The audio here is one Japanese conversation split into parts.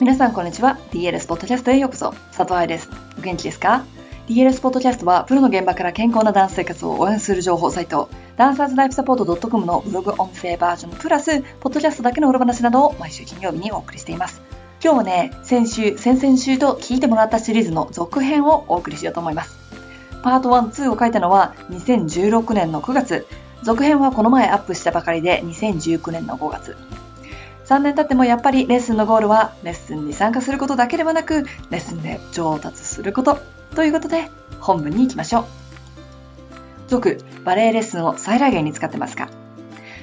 皆さんこんにちは。DLS ポッドキャストへようこそ。佐藤愛です。お元気ですか ?DLS ポッドキャストは、プロの現場から健康なダンス生活を応援する情報サイト、ダンサーズライフサポート .com のブログ音声バージョンプラス、ポッドキャストだけの裏話などを毎週金曜日にお送りしています。今日はね、先週、先々週と聞いてもらったシリーズの続編をお送りしようと思います。パート1、2を書いたのは2016年の9月、続編はこの前アップしたばかりで2019年の5月。3年経ってもやっぱりレッスンのゴールはレッスンに参加することだけではなくレッスンで上達することということで本文に行きましょう。続、バレエレッスンを最大限に使ってますか？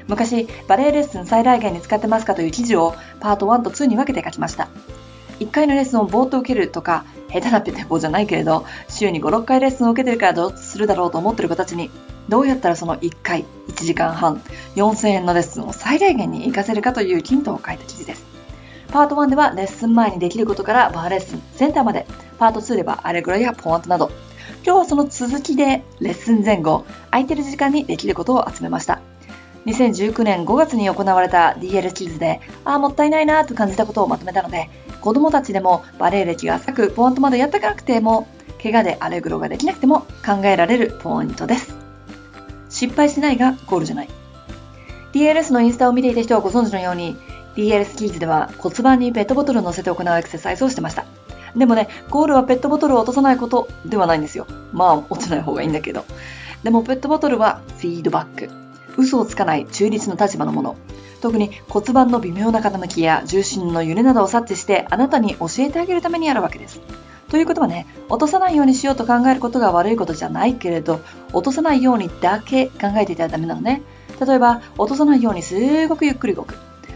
昔、バレエレッスン最大限に使ってますかという記事をパート1と2に分けて書きました。1回のレッスンをぼーっと受けるとか、下手なペテボじゃないけれど、週に5、6回レッスンを受けてるからどうするだろうと思ってる子たちに、どうやったらその1回、1時間半、4000円のレッスンを最大限に活かせるかというヒントを書いた記事です。パート1ではレッスン前にできることからバーレッスン、センターまで、パート2ではアレグロやポワントなど、今日はその続きでレッスン前後、空いてる時間にできることを集めました。2019年5月に行われた DL キズで、ああ、もったいないなと感じたことをまとめたので、子供たちでもバレエ歴が浅くポワントまでやってかなくても、怪我でアレグロができなくても考えられるポイントです。失敗しないがゴールじゃない。DLS のインスタを見ていた人はご存知のように、DLS キーズでは骨盤にペットボトルを乗せて行うエクササイズをしてました。でもね、ゴールはペットボトルを落とさないことではないんですよ。まあ、落ちない方がいいんだけど。でもペットボトルはフィードバック。嘘をつかない中立の立場のもの。特に骨盤の微妙な傾きや重心の揺れなどを察知してあなたに教えてあげるためにあるわけです。ということはね、落とさないようにしようと考えることが悪いことじゃないけれど、落とさないようにだけ考えていたらダメなのね。例えば、落とさないようにすごくゆっくり動く。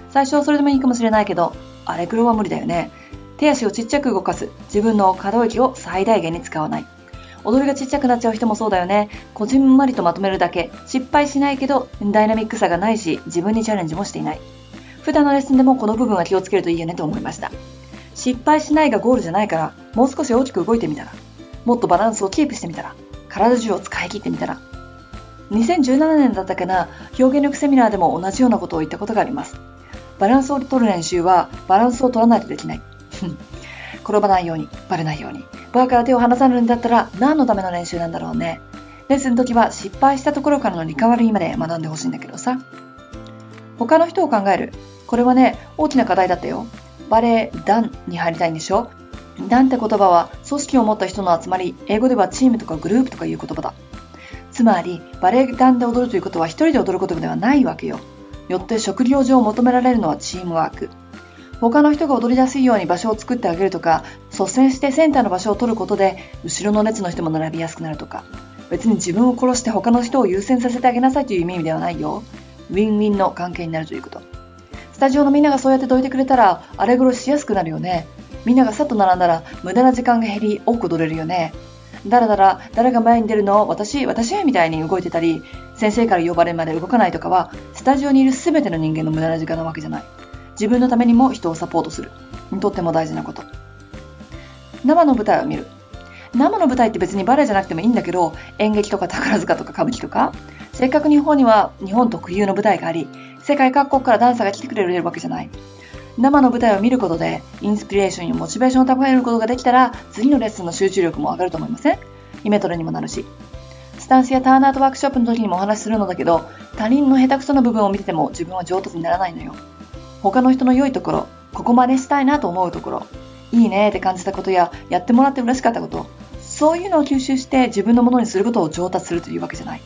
最初はそれでもいいかもしれないけど、あれ黒は無理だよね。手足をちっちゃく動かす。自分の可動域を最大限に使わない。踊りがちっちゃくなっちゃう人もそうだよね。こじんまりとまとめるだけ。失敗しないけど、ダイナミックさがないし、自分にチャレンジもしていない。普段のレッスンでもこの部分は気をつけるといいよねと思いました。失敗しないがゴールじゃないから、もう少し大きく動いてみたら、もっとバランスをキープしてみたら、体中を使い切ってみたら。2017年だったかな、表現力セミナーでも同じようなことを言ったことがあります。バランスを取る練習は、バランスを取らないとできない。転ばないように、バレないように。バーから手を離されるんだったら、何のための練習なんだろうね。レッスンの時は失敗したところからのリカバリーまで学んでほしいんだけどさ。他の人を考える。これはね、大きな課題だったよ。バレエ団に入りたいんでしょ？団って言葉は組織を持った人の集まり、英語ではチームとかグループとかいう言葉だ。つまり、バレエ団で踊るということは一人で踊ることではないわけよ。よって食料上求められるのはチームワーク。他の人が踊りやすいように場所を作ってあげるとか、率先してセンターの場所を取ることで、後ろの列の人も並びやすくなるとか、別に自分を殺して他の人を優先させてあげなさいという意味ではないよ。ウィンウィンの関係になるということ。タジオのみんながそうやってどいてくれたら、あれ殺しやすくなるよね。みんながさっと並んだら、無駄な時間が減り、多く踊れるよね。だらだら、誰が前に出るの私、私みたいに動いてたり、先生から呼ばれるまで動かないとかは、スタジオにいる全ての人間の無駄な時間なわけじゃない。自分のためにも人をサポートする。とっても大事なこと。生の舞台を見る。生の舞台って別にバレエじゃなくてもいいんだけど、演劇とか宝塚とか歌舞伎とか、せっかく日本には日本特有の舞台があり、世界各国からダンサーが来てくれるわけじゃない。生の舞台を見ることで、インスピレーションやモチベーションを高めることができたら、次のレッスンの集中力も上がると思いません？イメトレにもなるし。スタンスやターンアウトワークショップの時にもお話しするのだけど、他人の下手くそな部分を見てても自分は上達にならないのよ。他の人の良いところ、ここまでしたいなと思うところ、いいねって感じたことや、やってもらって嬉しかったこと、そういうのを吸収して自分のものにすることを上達するというわけじゃない。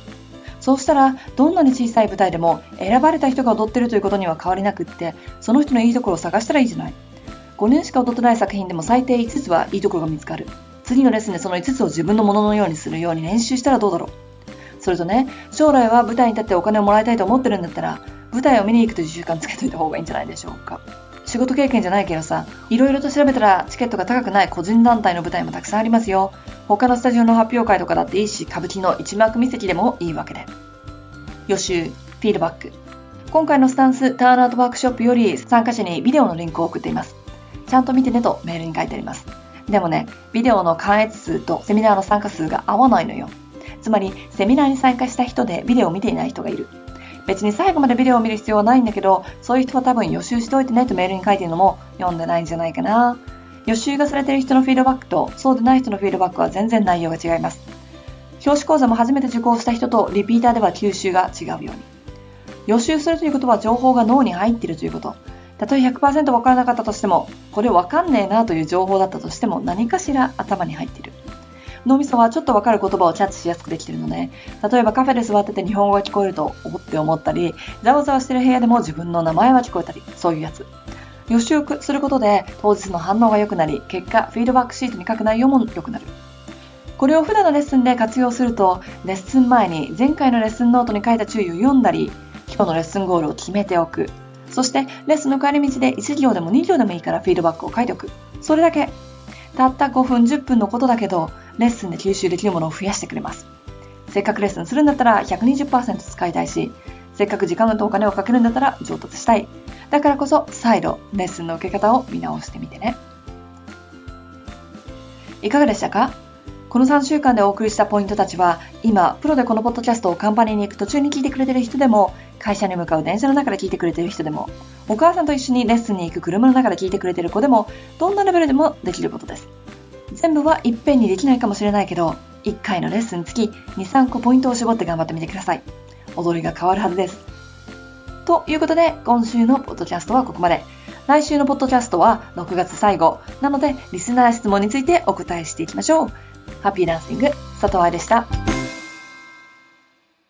そうしたら、どんなに小さい舞台でも選ばれた人が踊ってるということには変わりなくって、その人のいいところを探したらいいじゃない。5年しか踊ってない作品でも最低5つはいいところが見つかる。次のレッスンでその5つを自分のもののようにするように練習したらどうだろう。それとね、将来は舞台に立ってお金をもらいたいと思ってるんだったら、舞台を見に行くという習慣つけといた方がいいんじゃないでしょうか。仕事経験じゃないけどさ、いろいろと調べたらチケットが高くない個人団体の舞台もたくさんありますよ。他のスタジオの発表会とかだっていいし、歌舞伎の一幕見席でもいいわけで。予習、フィードバック。今回のスタンスターンアウトワークショップより参加者にビデオのリンクを送っています。ちゃんと見てねとメールに書いてあります。でもね、ビデオの関越数とセミナーの参加数が合わないのよ。つまり、セミナーに参加した人でビデオを見ていない人がいる。別に最後までビデオを見る必要はないんだけど、そういう人は多分予習しておいてねとメールに書いてるのも読んでないんじゃないかな。予習がされている人のフィードバックとそうでない人のフィードバックは全然内容が違います。教師講座も初めて受講した人とリピーターでは吸収が違うように。予習するということは情報が脳に入っているということ。たとえ100%分からなかったとしても、これ分かんねえなという情報だったとしても何かしら頭に入っている。脳みそはちょっとわかる言葉をキャッチしやすくできているので、例えばカフェで座ってて日本語が聞こえると思って思ったり、ざわざわしている部屋でも自分の名前は聞こえたり、そういうやつ。予習することで当日の反応が良くなり、結果、フィードバックシートに書く内容も良くなる。これを普段のレッスンで活用すると、レッスン前に前回のレッスンノートに書いた注意を読んだり、今日のレッスンゴールを決めておく。そして、レッスンの帰り道で1行でも2行でもいいからフィードバックを書いておく。それだけ。たった5分、10分のことだけど、レッスンで吸収できるものを増やしてくれます。せっかくレッスンするんだったら120%使いたいし、せっかく時間とお金をかけるんだったら上達したい。だからこそ再度レッスンの受け方を見直してみてね。いかがでしたか？この3週間でお送りしたポイントたちは、今、プロでこのポッドキャストをカンパニーに行く途中に聞いてくれてる人でも、会社に向かう電車の中で聞いてくれてる人でも、お母さんと一緒にレッスンに行く車の中で聞いてくれてる子でも、どんなレベルでもできることです？全部はいっぺんにできないかもしれないけど、1回のレッスンにつき2、3個ポイントを絞って頑張ってみてください。踊りが変わるはずです。ということで、今週のポッドキャストはここまで。来週のポッドキャストは6月最後。なので、リスナー質問についてお答えしていきましょう。ハッピーダンシング、佐藤愛でした。